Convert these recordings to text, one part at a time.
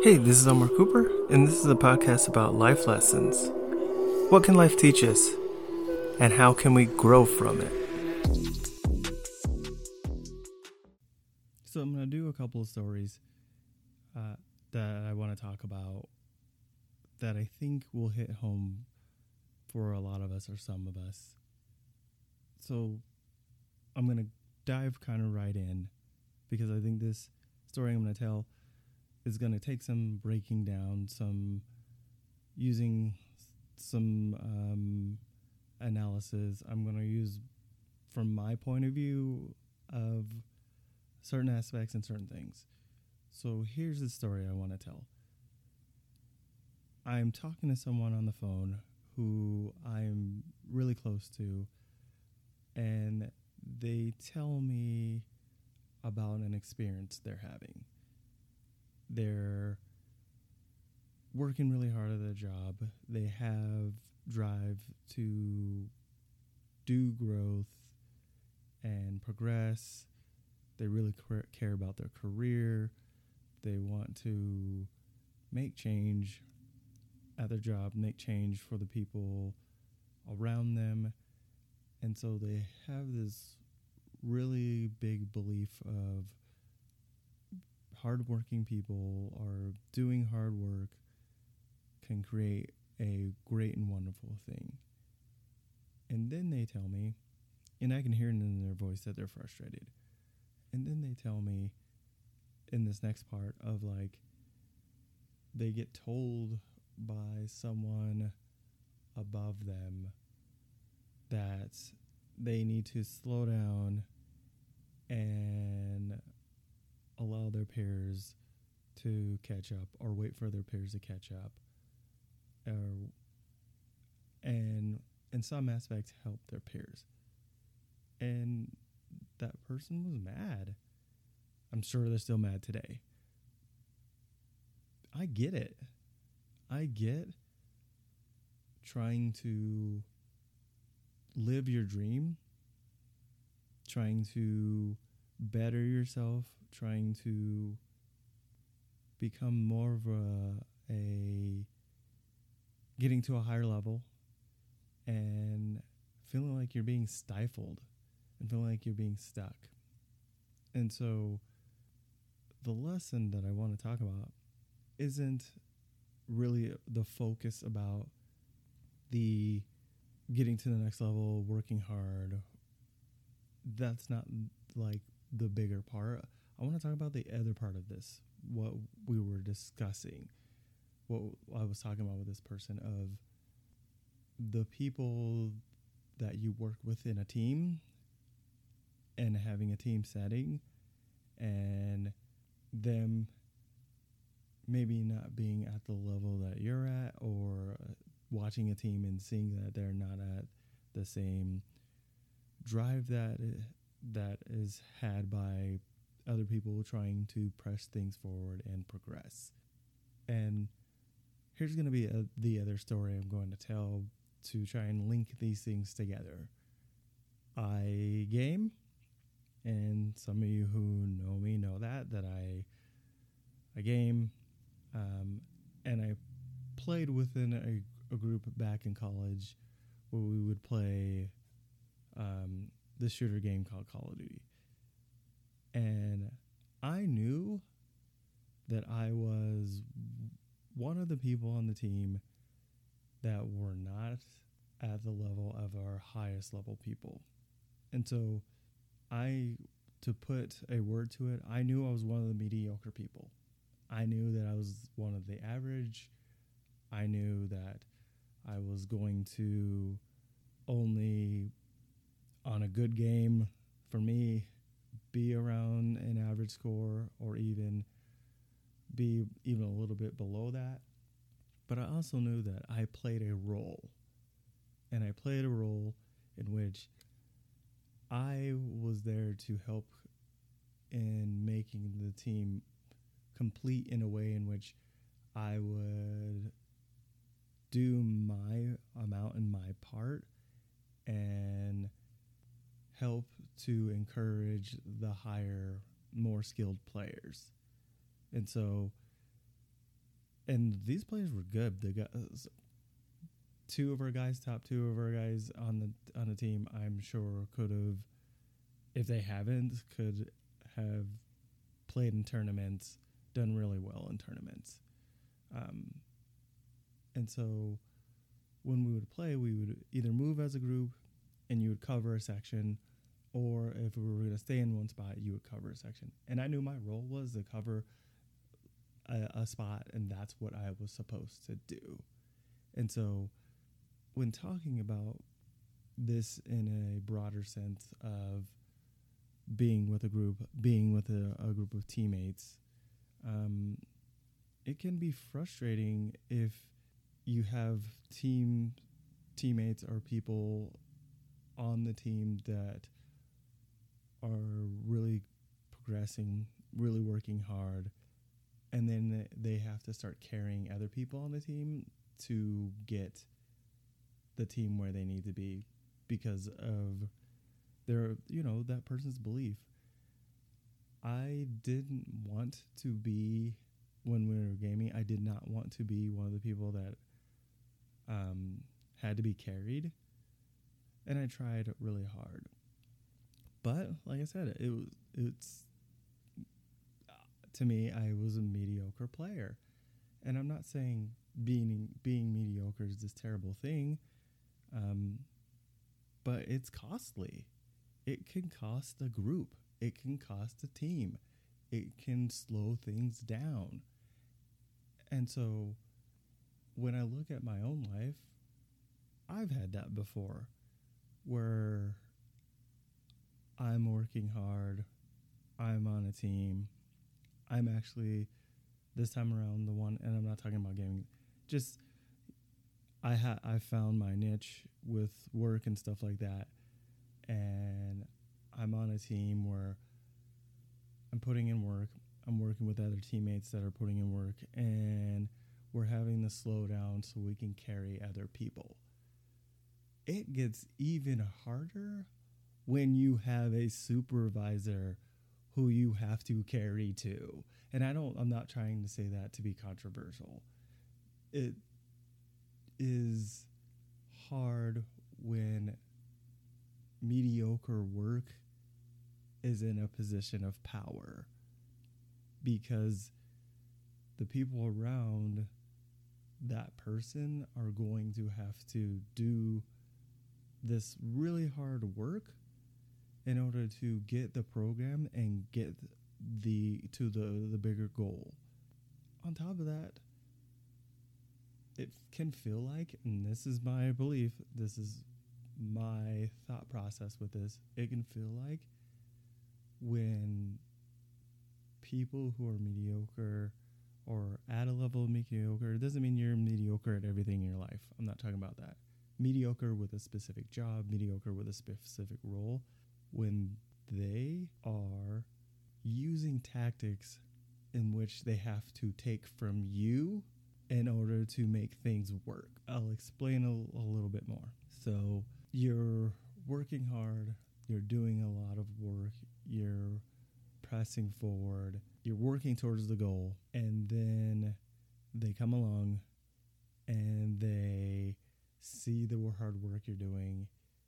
Hey, this is Omar Cooper, and this is a podcast about life lessons. What can life teach us, and how can we grow from it? So, I'm going to do a couple of stories uh, that I want to talk about that I think will hit home for a lot of us or some of us. So, I'm going to dive kind of right in because I think this story I'm going to tell is going to take some breaking down, some using some um, analysis. I'm going to use from my point of view of certain aspects and certain things. So here's the story I want to tell. I'm talking to someone on the phone who I'm really close to, and they tell me about an experience they're having. They're working really hard at their job. They have drive to do growth and progress. They really care about their career. They want to make change at their job, make change for the people around them. And so they have this really big belief of hardworking people or doing hard work can create a great and wonderful thing. And then they tell me, and I can hear it in their voice that they're frustrated. And then they tell me in this next part of like, they get told by someone above them that they need to slow down and allow their peers to catch up or wait for their peers to catch up. Or and in some aspects help their peers and that person was mad. I'm sure they're still mad today. I get it. I get trying to live your dream trying to better yourself, trying to become more of a, a getting to a higher level and feeling like you're being stifled and feeling like you're being stuck. And so the lesson that I want to talk about isn't really the focus about the getting to the next level, working hard, that's not like the bigger part. I want to talk about the other part of this, what we were discussing, what I was talking about with this person of the people that you work with in a team and having a team setting and them maybe not being at the level that you're at or watching a team and seeing that they're not at the same drive that that is had by other people trying to press things forward and progress. And here's going to be a, the other story I'm going to tell to try and link these things together. I game, and some of you who know me know that that I I game, um, and I played within a, a group back in college where we would play um, this shooter game called Call of Duty. And I knew that I was one of the people on the team that were not at the level of our highest level people. And so I, to put a word to it, I knew I was one of the mediocre people. I knew that I was one of the average. I knew that I was going to only on a good game for me be around an average score or even be even a little bit below that. But I also knew that I played a role. And I played a role in which I was there to help in making the team complete in a way in which I would do my amount and my part and help to encourage the higher, more skilled players. And so and these players were good. The guys, two of our guys, top two of our guys on the on the team, I'm sure could have, if they haven't, could have played in tournaments, done really well in tournaments. Um, and so when we would play, we would either move as a group and you would cover a section, or if we were going to stay in one spot, you would cover a section. And I knew my role was to cover a, a spot, and that's what I was supposed to do. And so when talking about this in a broader sense of being with a group, being with a, a group of teammates, um, it can be frustrating if you have team teammates or people on the team that are really progressing, really working hard, and then they have to start carrying other people on the team to get the team where they need to be because of their, you know, that person's belief. I didn't want to be when we were gaming. I did not want to be one of the people that um, had to be carried, and I tried really hard. But like I said, it was it's to me I was a mediocre player, and I'm not saying being being mediocre is this terrible thing, um, but it's costly. It can cost a group. It can cost a team. It can slow things down. And so when I look at my own life, I've had that before where I'm working hard, I'm on a team, I'm actually this time around the one and I'm not talking about gaming, just I ha I found my niche with work and stuff like that. And I'm on a team where I'm putting in work, I'm working with other teammates that are putting in work. And we're having to slow down so we can carry other people. It gets even harder when you have a supervisor who you have to carry to. And I don't I'm not trying to say that to be controversial. It is hard when mediocre work is in a position of power because the people around that person are going to have to do this really hard work in order to get the program and get the to the the bigger goal. On top of that, it can feel like and this is my belief, this is my thought process with this. It can feel like when people who are mediocre or at a level of mediocre. It doesn't mean you're mediocre at everything in your life. I'm not talking about that. Mediocre with a specific job, mediocre with a specific role, when they are using tactics in which they have to take from you in order to make things work. I'll explain a, a little bit more. So, you're working hard, you're doing a lot of work, you're pressing forward, you're working towards the goal, and then they come along and they see the hard work you're doing,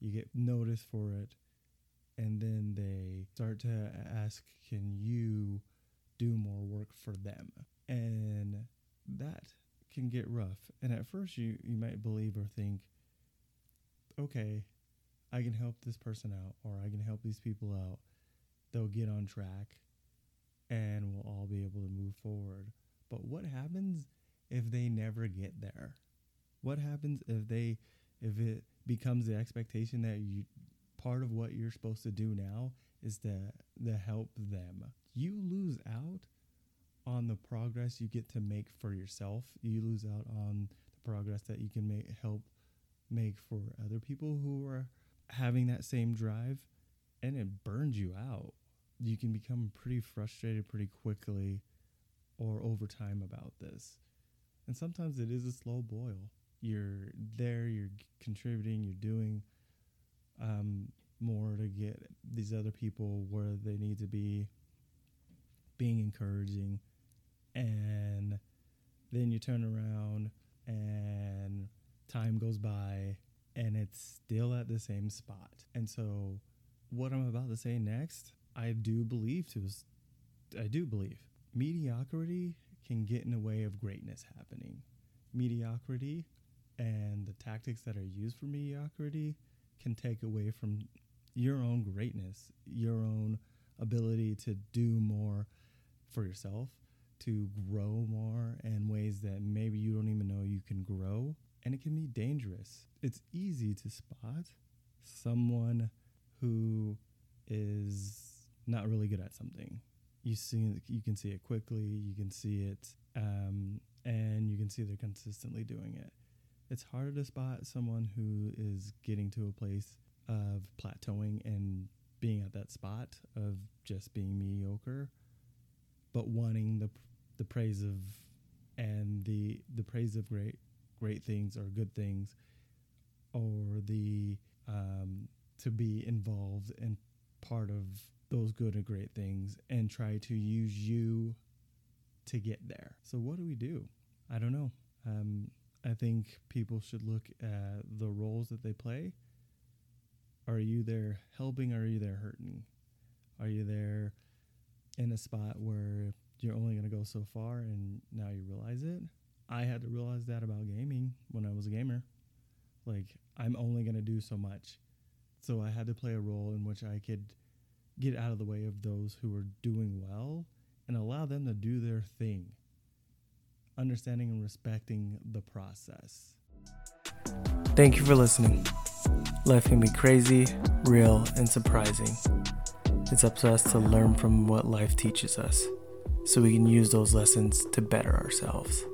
you get noticed for it, and then they start to ask, Can you do more work for them? And that can get rough. And at first, you, you might believe or think, Okay, I can help this person out, or I can help these people out. They'll get on track and we'll all be able to move forward. But what happens if they never get there? What happens if they if it becomes the expectation that you part of what you're supposed to do now is to to help them? You lose out on the progress you get to make for yourself. You lose out on the progress that you can make help make for other people who are having that same drive and it burns you out you can become pretty frustrated pretty quickly or over time about this. And sometimes it is a slow boil. You're there, you're contributing, you're doing um, more to get these other people where they need to be, being encouraging. And then you turn around and time goes by and it's still at the same spot. And so what I'm about to say next, I do believe to I do believe mediocrity can get in the way of greatness happening. Mediocrity and the tactics that are used for mediocrity can take away from your own greatness, your own ability to do more for yourself, to grow more in ways that maybe you don't even know you can grow. And it can be dangerous. It's easy to spot someone who is not really good at something. You see, you can see it quickly. You can see it, um, and you can see they're consistently doing it. It's harder to spot someone who is getting to a place of plateauing and being at that spot of just being mediocre, but wanting the the praise of and the the praise of great great things or good things, or the um, to be involved and part of those good and great things, and try to use you to get there. So what do we do? I don't know. Um, I think people should look at the roles that they play are you there helping or are you there hurting? Are you there in a spot where you're only going to go so far and now you realize it? I had to realize that about gaming when I was a gamer. Like, I'm only going to do so much. So I had to play a role in which I could get out of the way of those who were doing well and allow them to do their thing, understanding and respecting the process. Thank you for listening. Life can be crazy, real, and surprising. It's up to us to learn from what life teaches us so we can use those lessons to better ourselves.